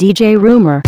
DJ Rumor.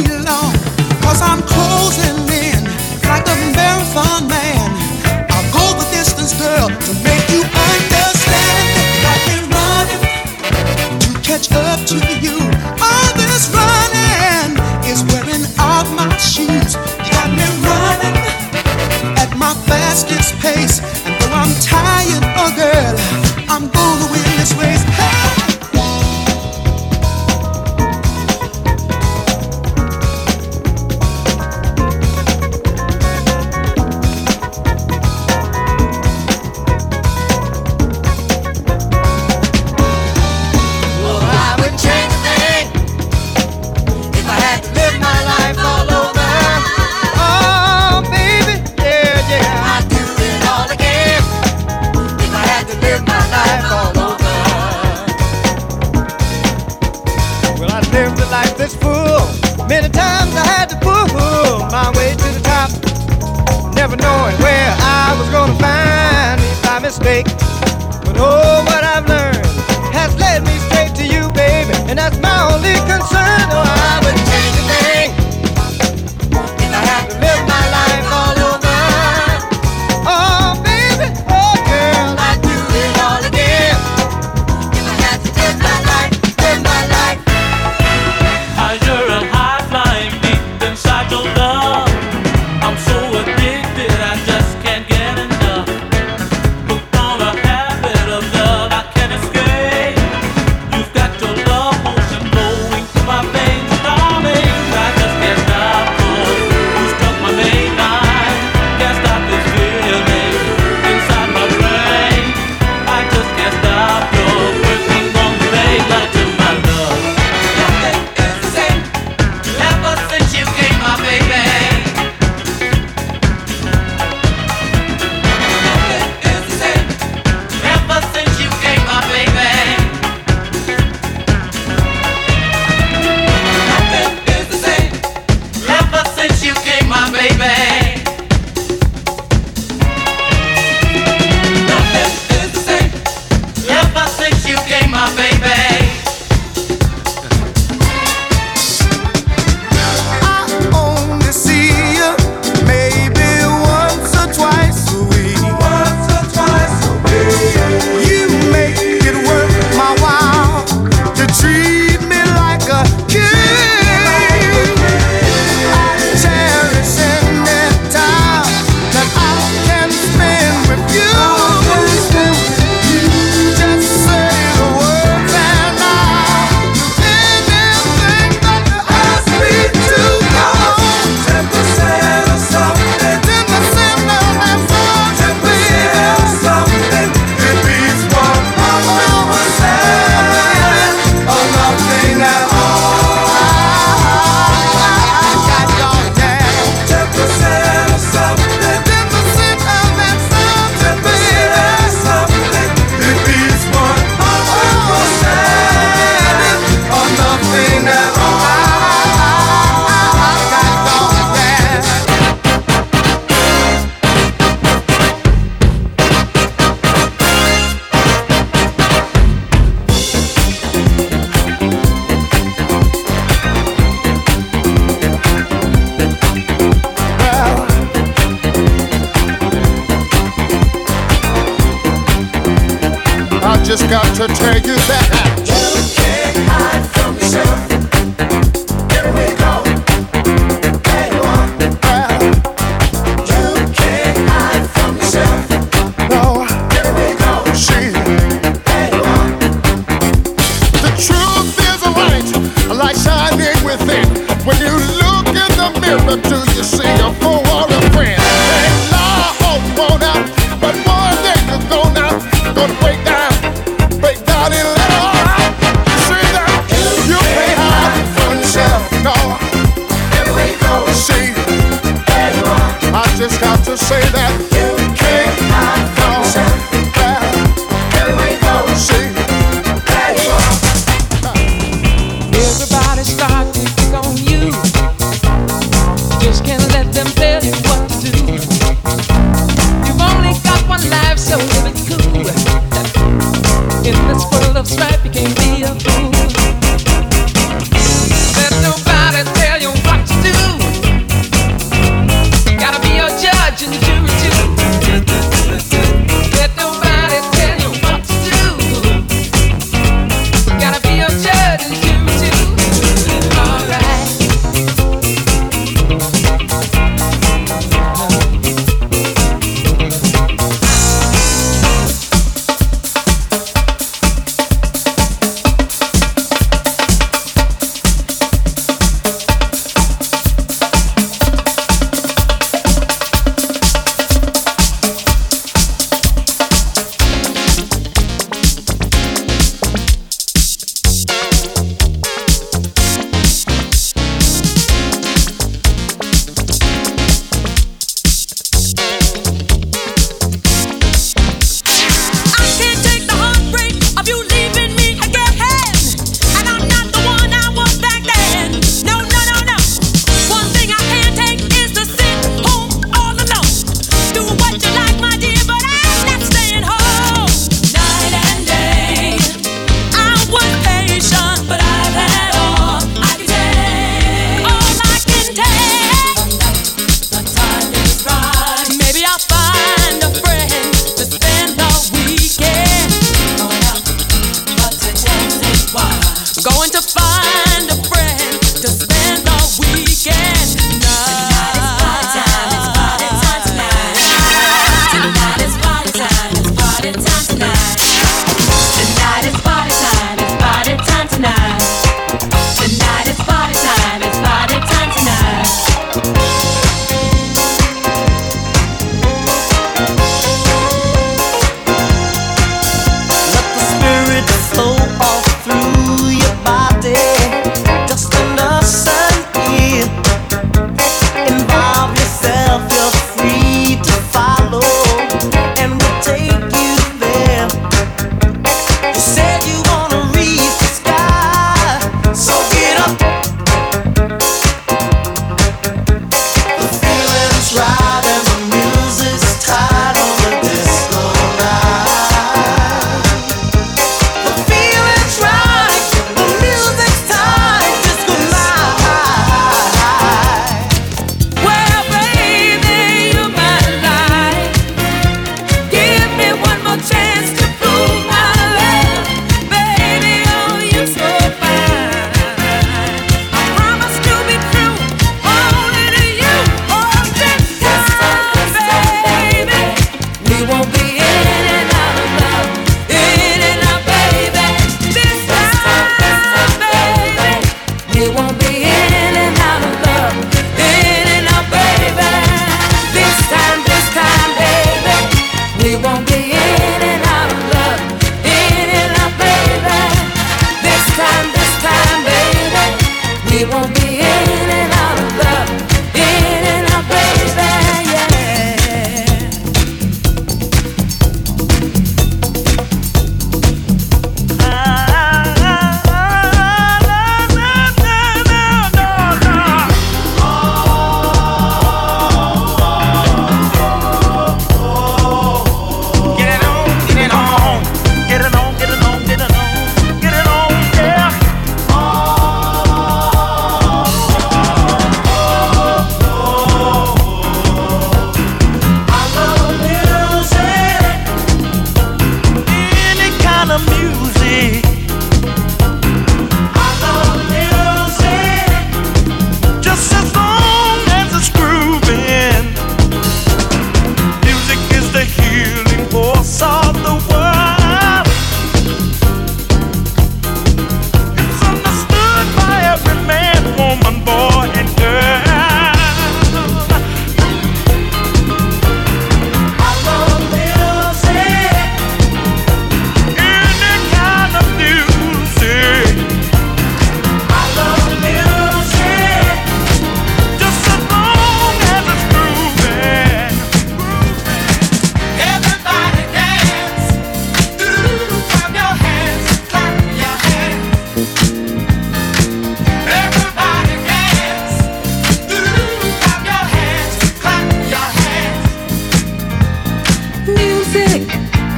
You're a world of strife, you can't be a fool.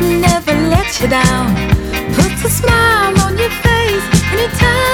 never let you down. Puts a smile on your face anytime.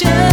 should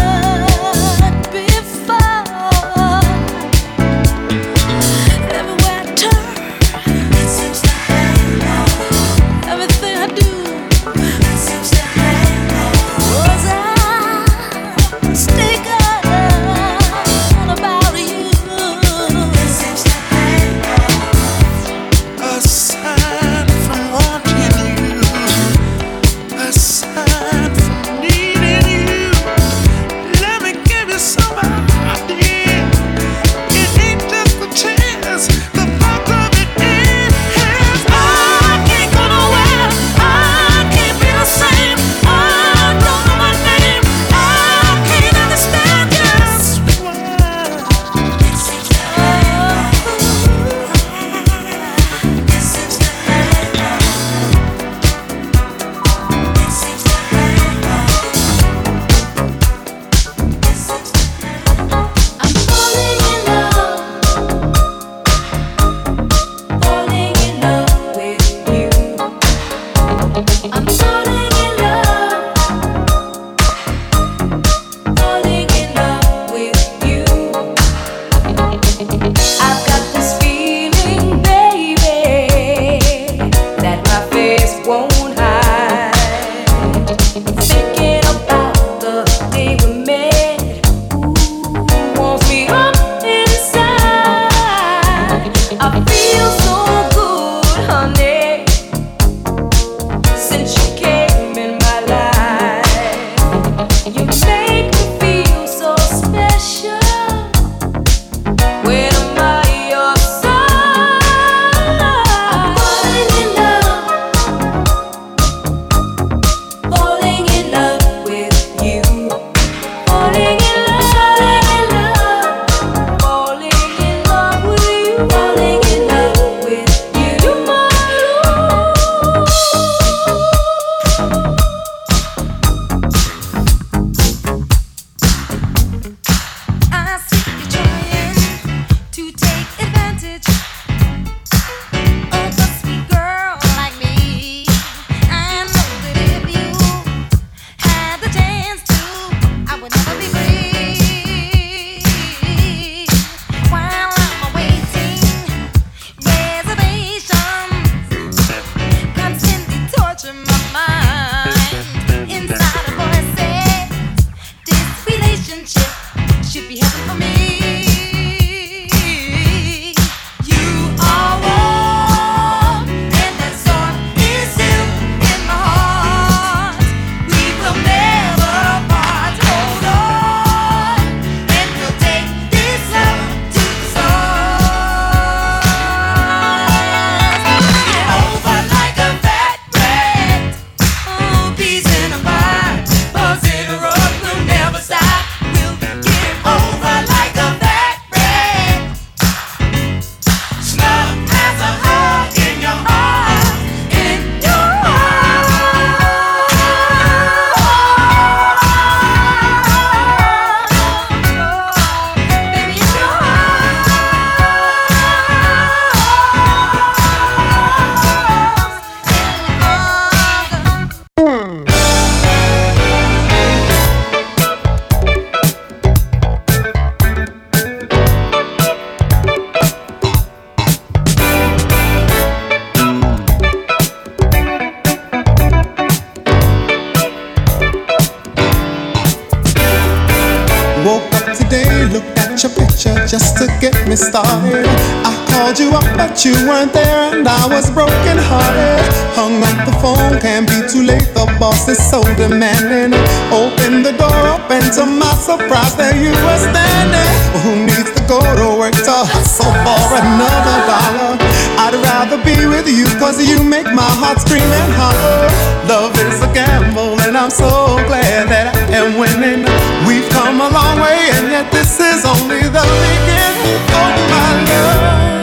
started. I called you up, but you weren't there, and I was broken hearted. Hung up the phone, can't be too late. The boss is so demanding. Open the door up, and to my surprise, there you were standing. Who needs to go to work to hustle for another dollar? I'd rather be with you, cause you make my heart scream and holler. Love is a gamble, I'm so glad that I am winning. We've come a long way, and yet this is only the beginning. Oh, my love.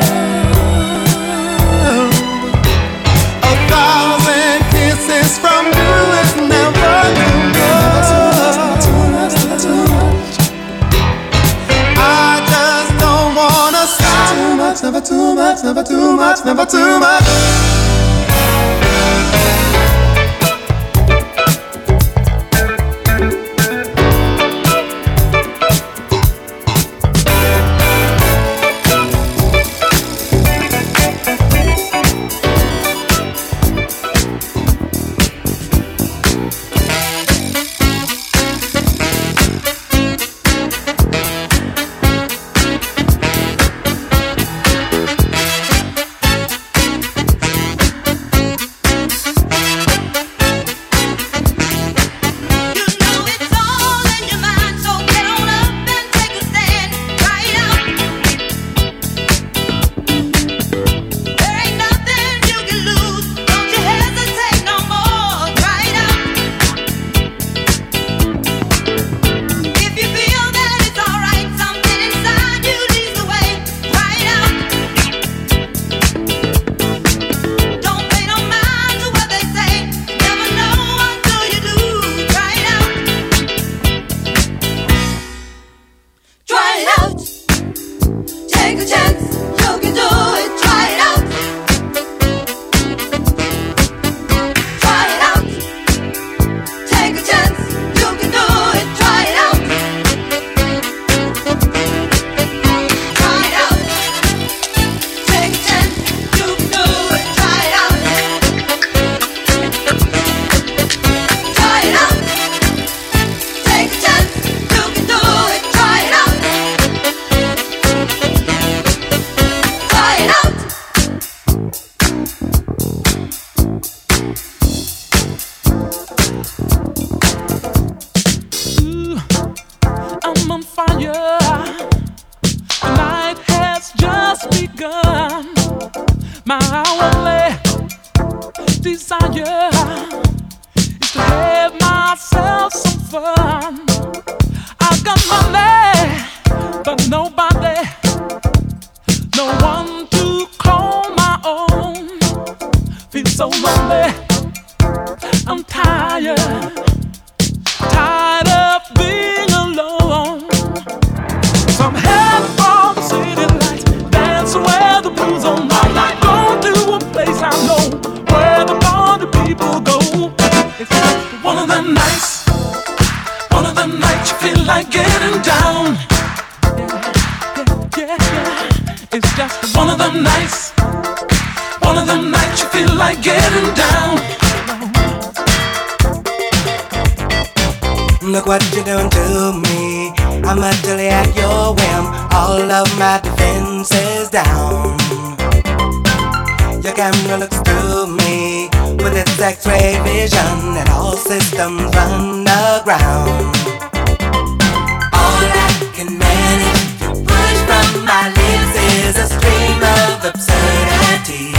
A thousand kisses from you is never enough. I just don't wanna stop. Too much, never too much, never too much, never too much. Doing to me. I'm a dilly at your whim. All of my defenses down. Your camera looks through me with its X-ray vision, and all systems run aground. All I can manage to push from my lips is a stream of absurdity.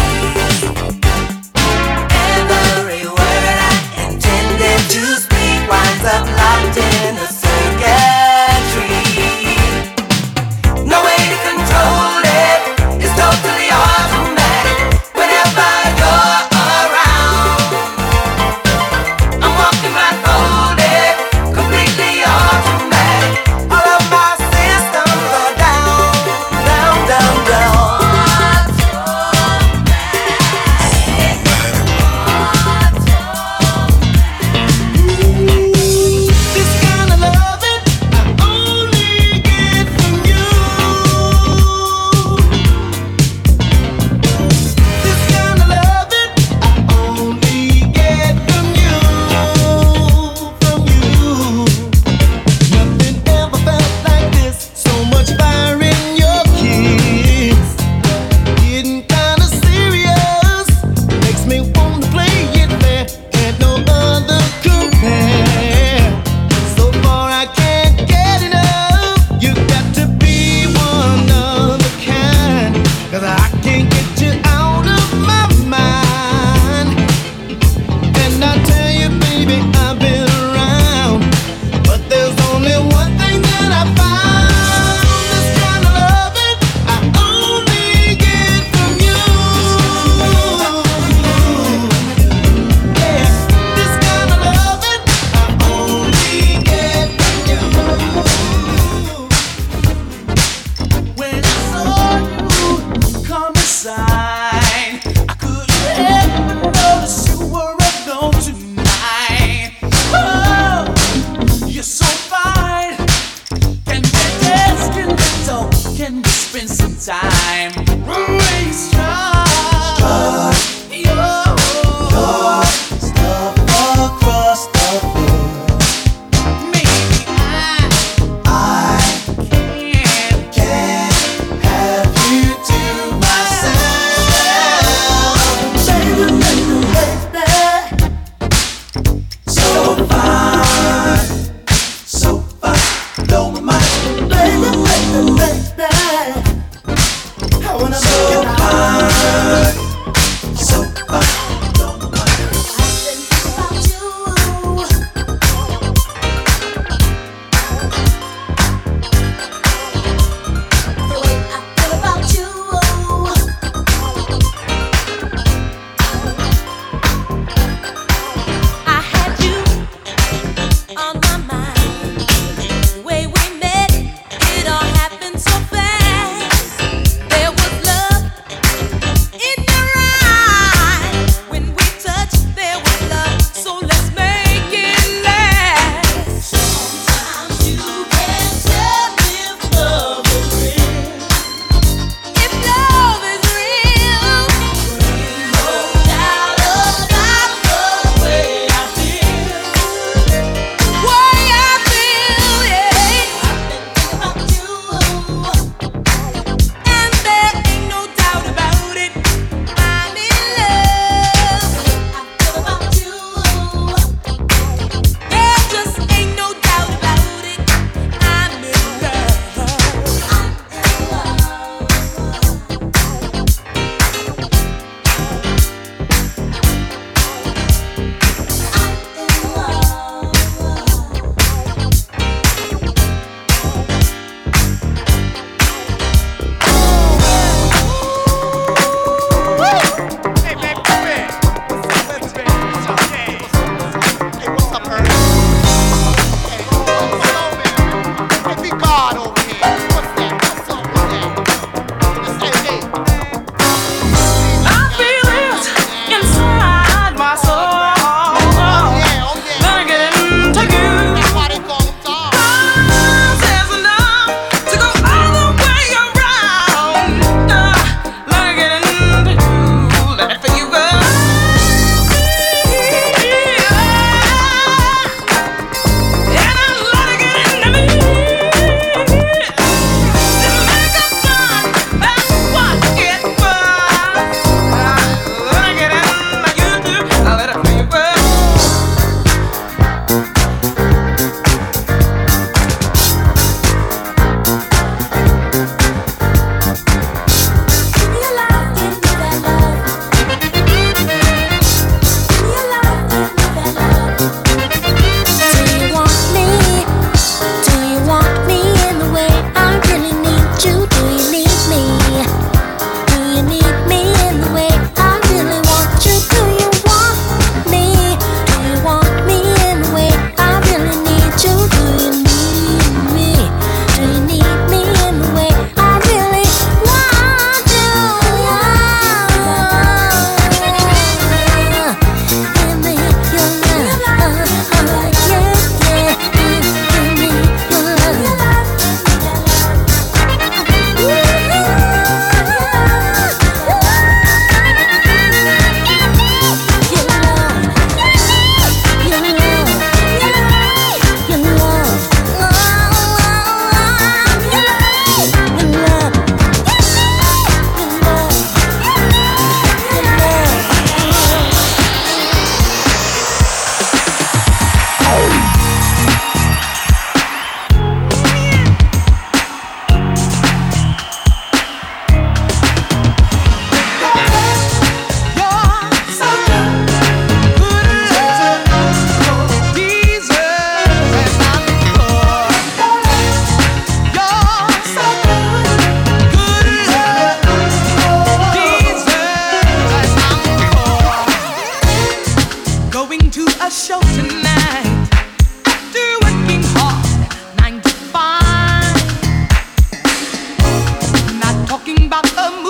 back home.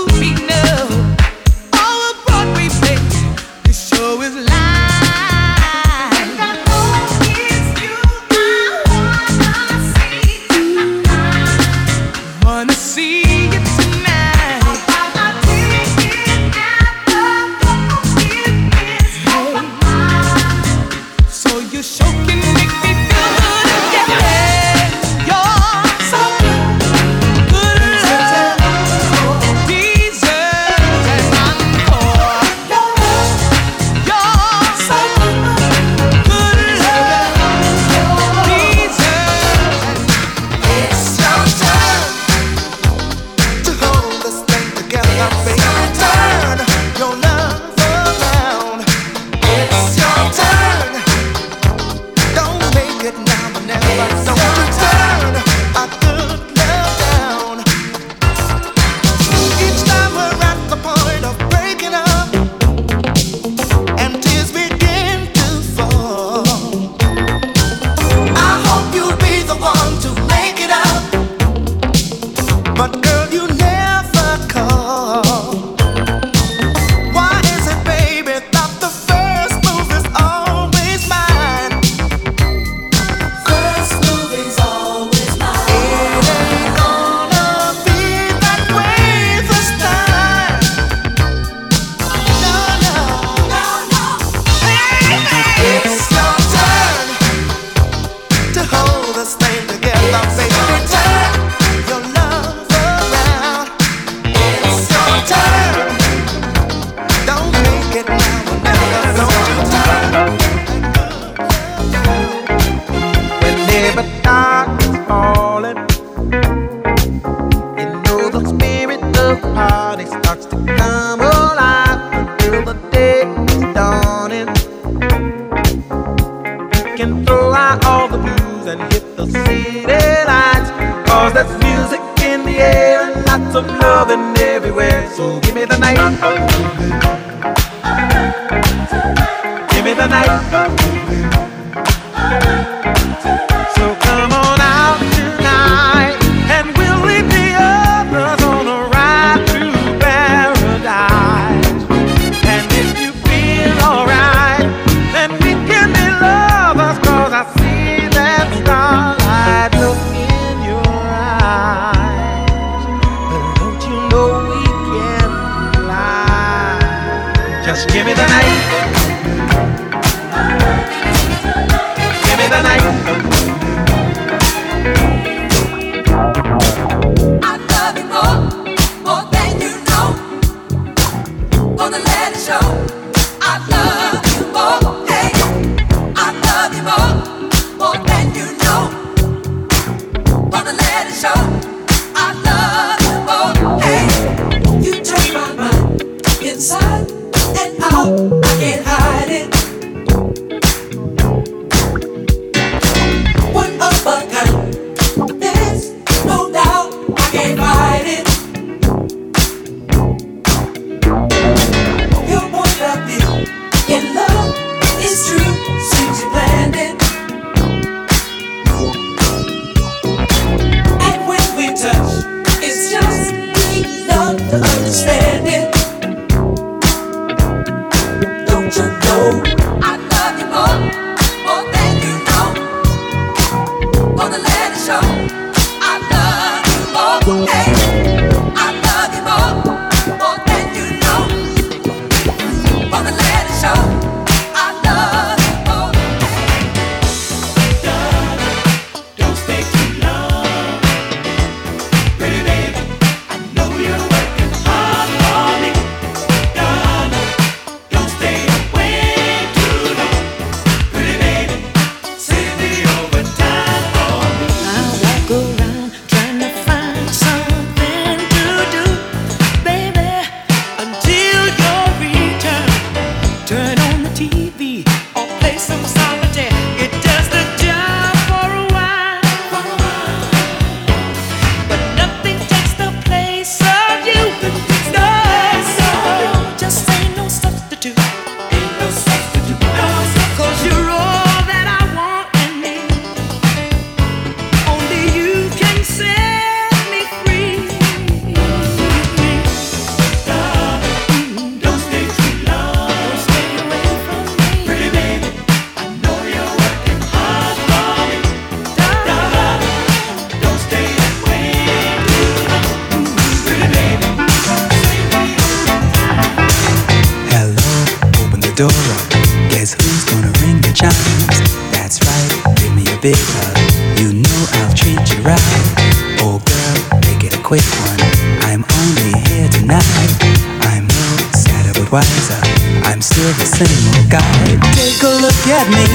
guy. Take a look at me,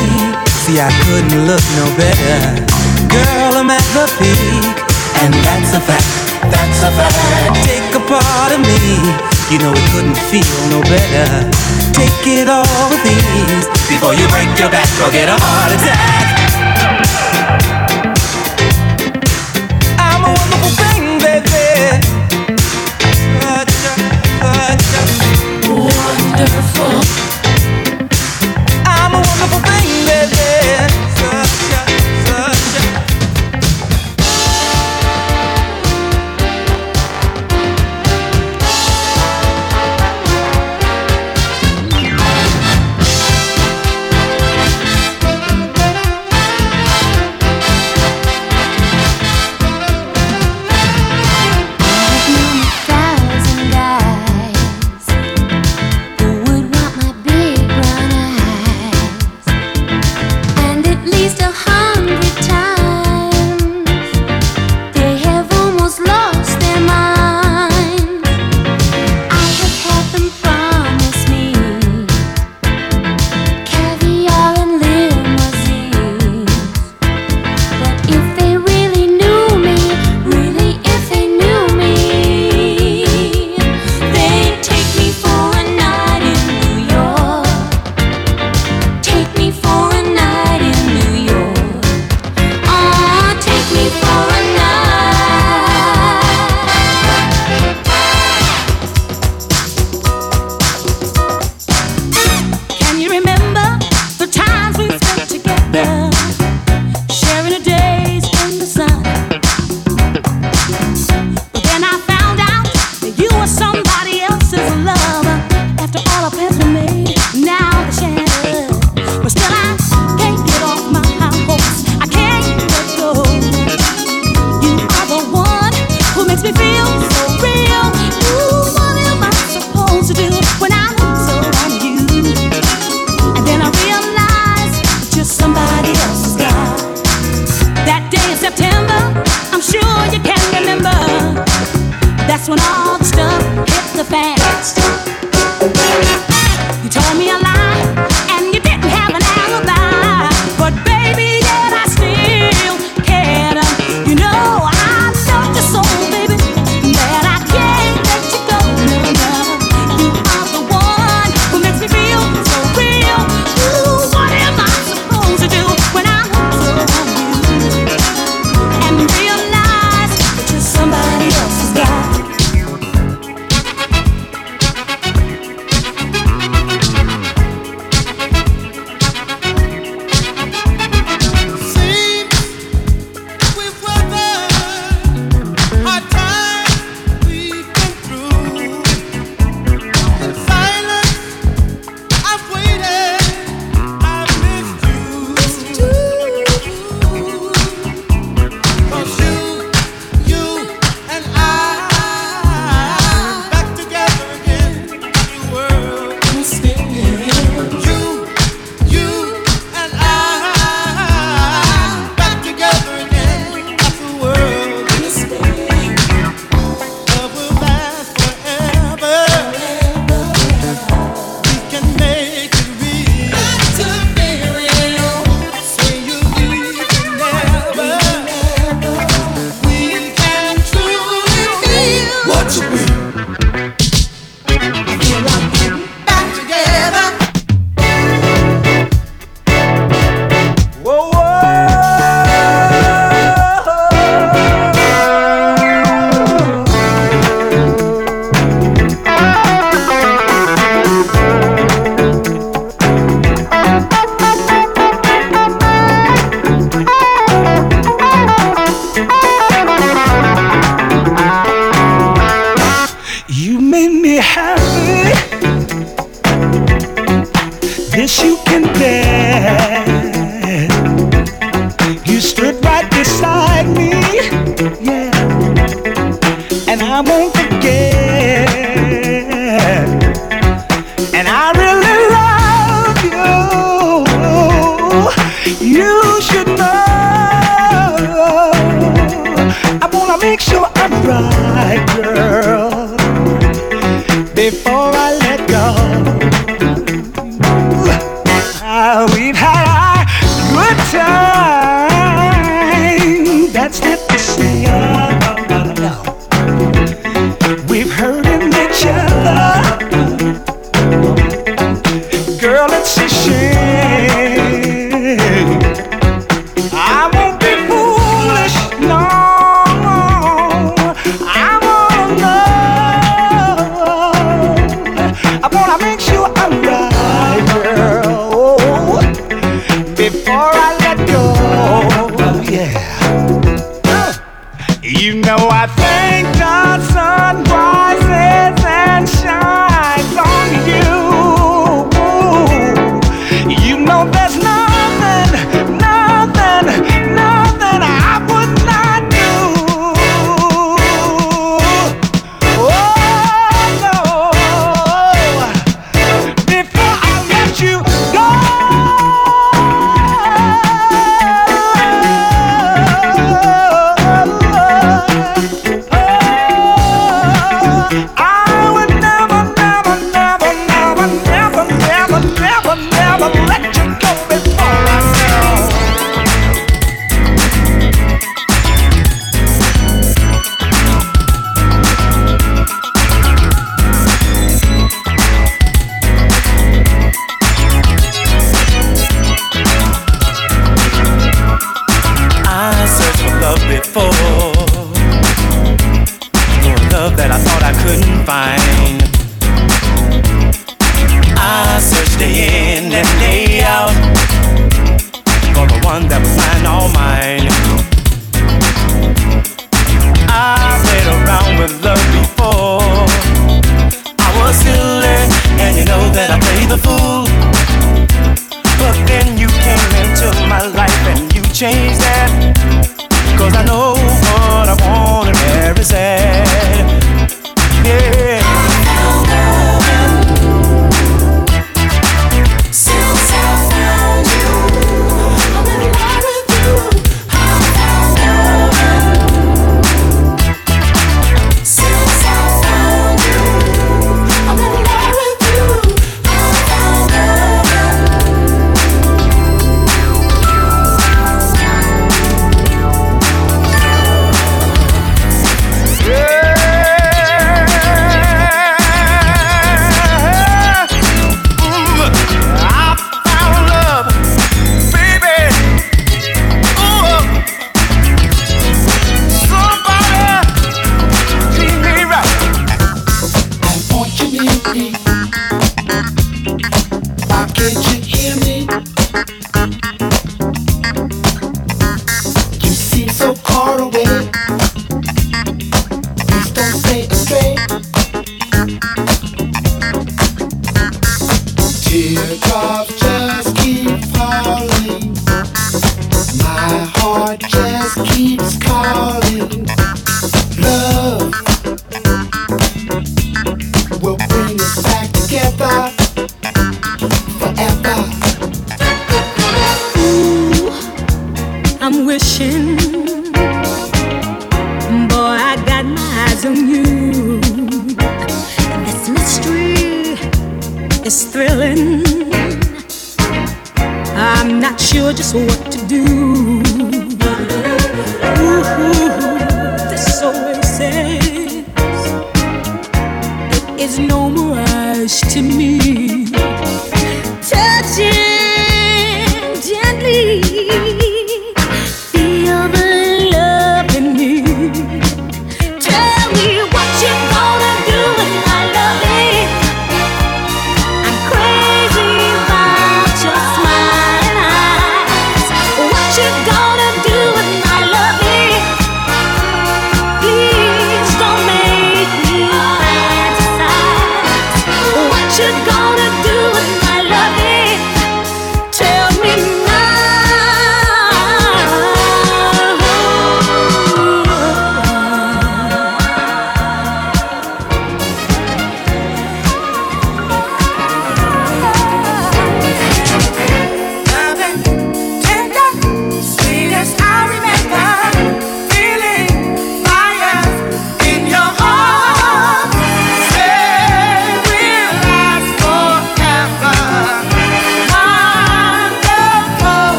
see I couldn't look no better. Girl, I'm at the peak, and that's a fact, that's a fact. Take a part of me, you know it couldn't feel no better. Take it all with ease, before you break your back or get a heart attack.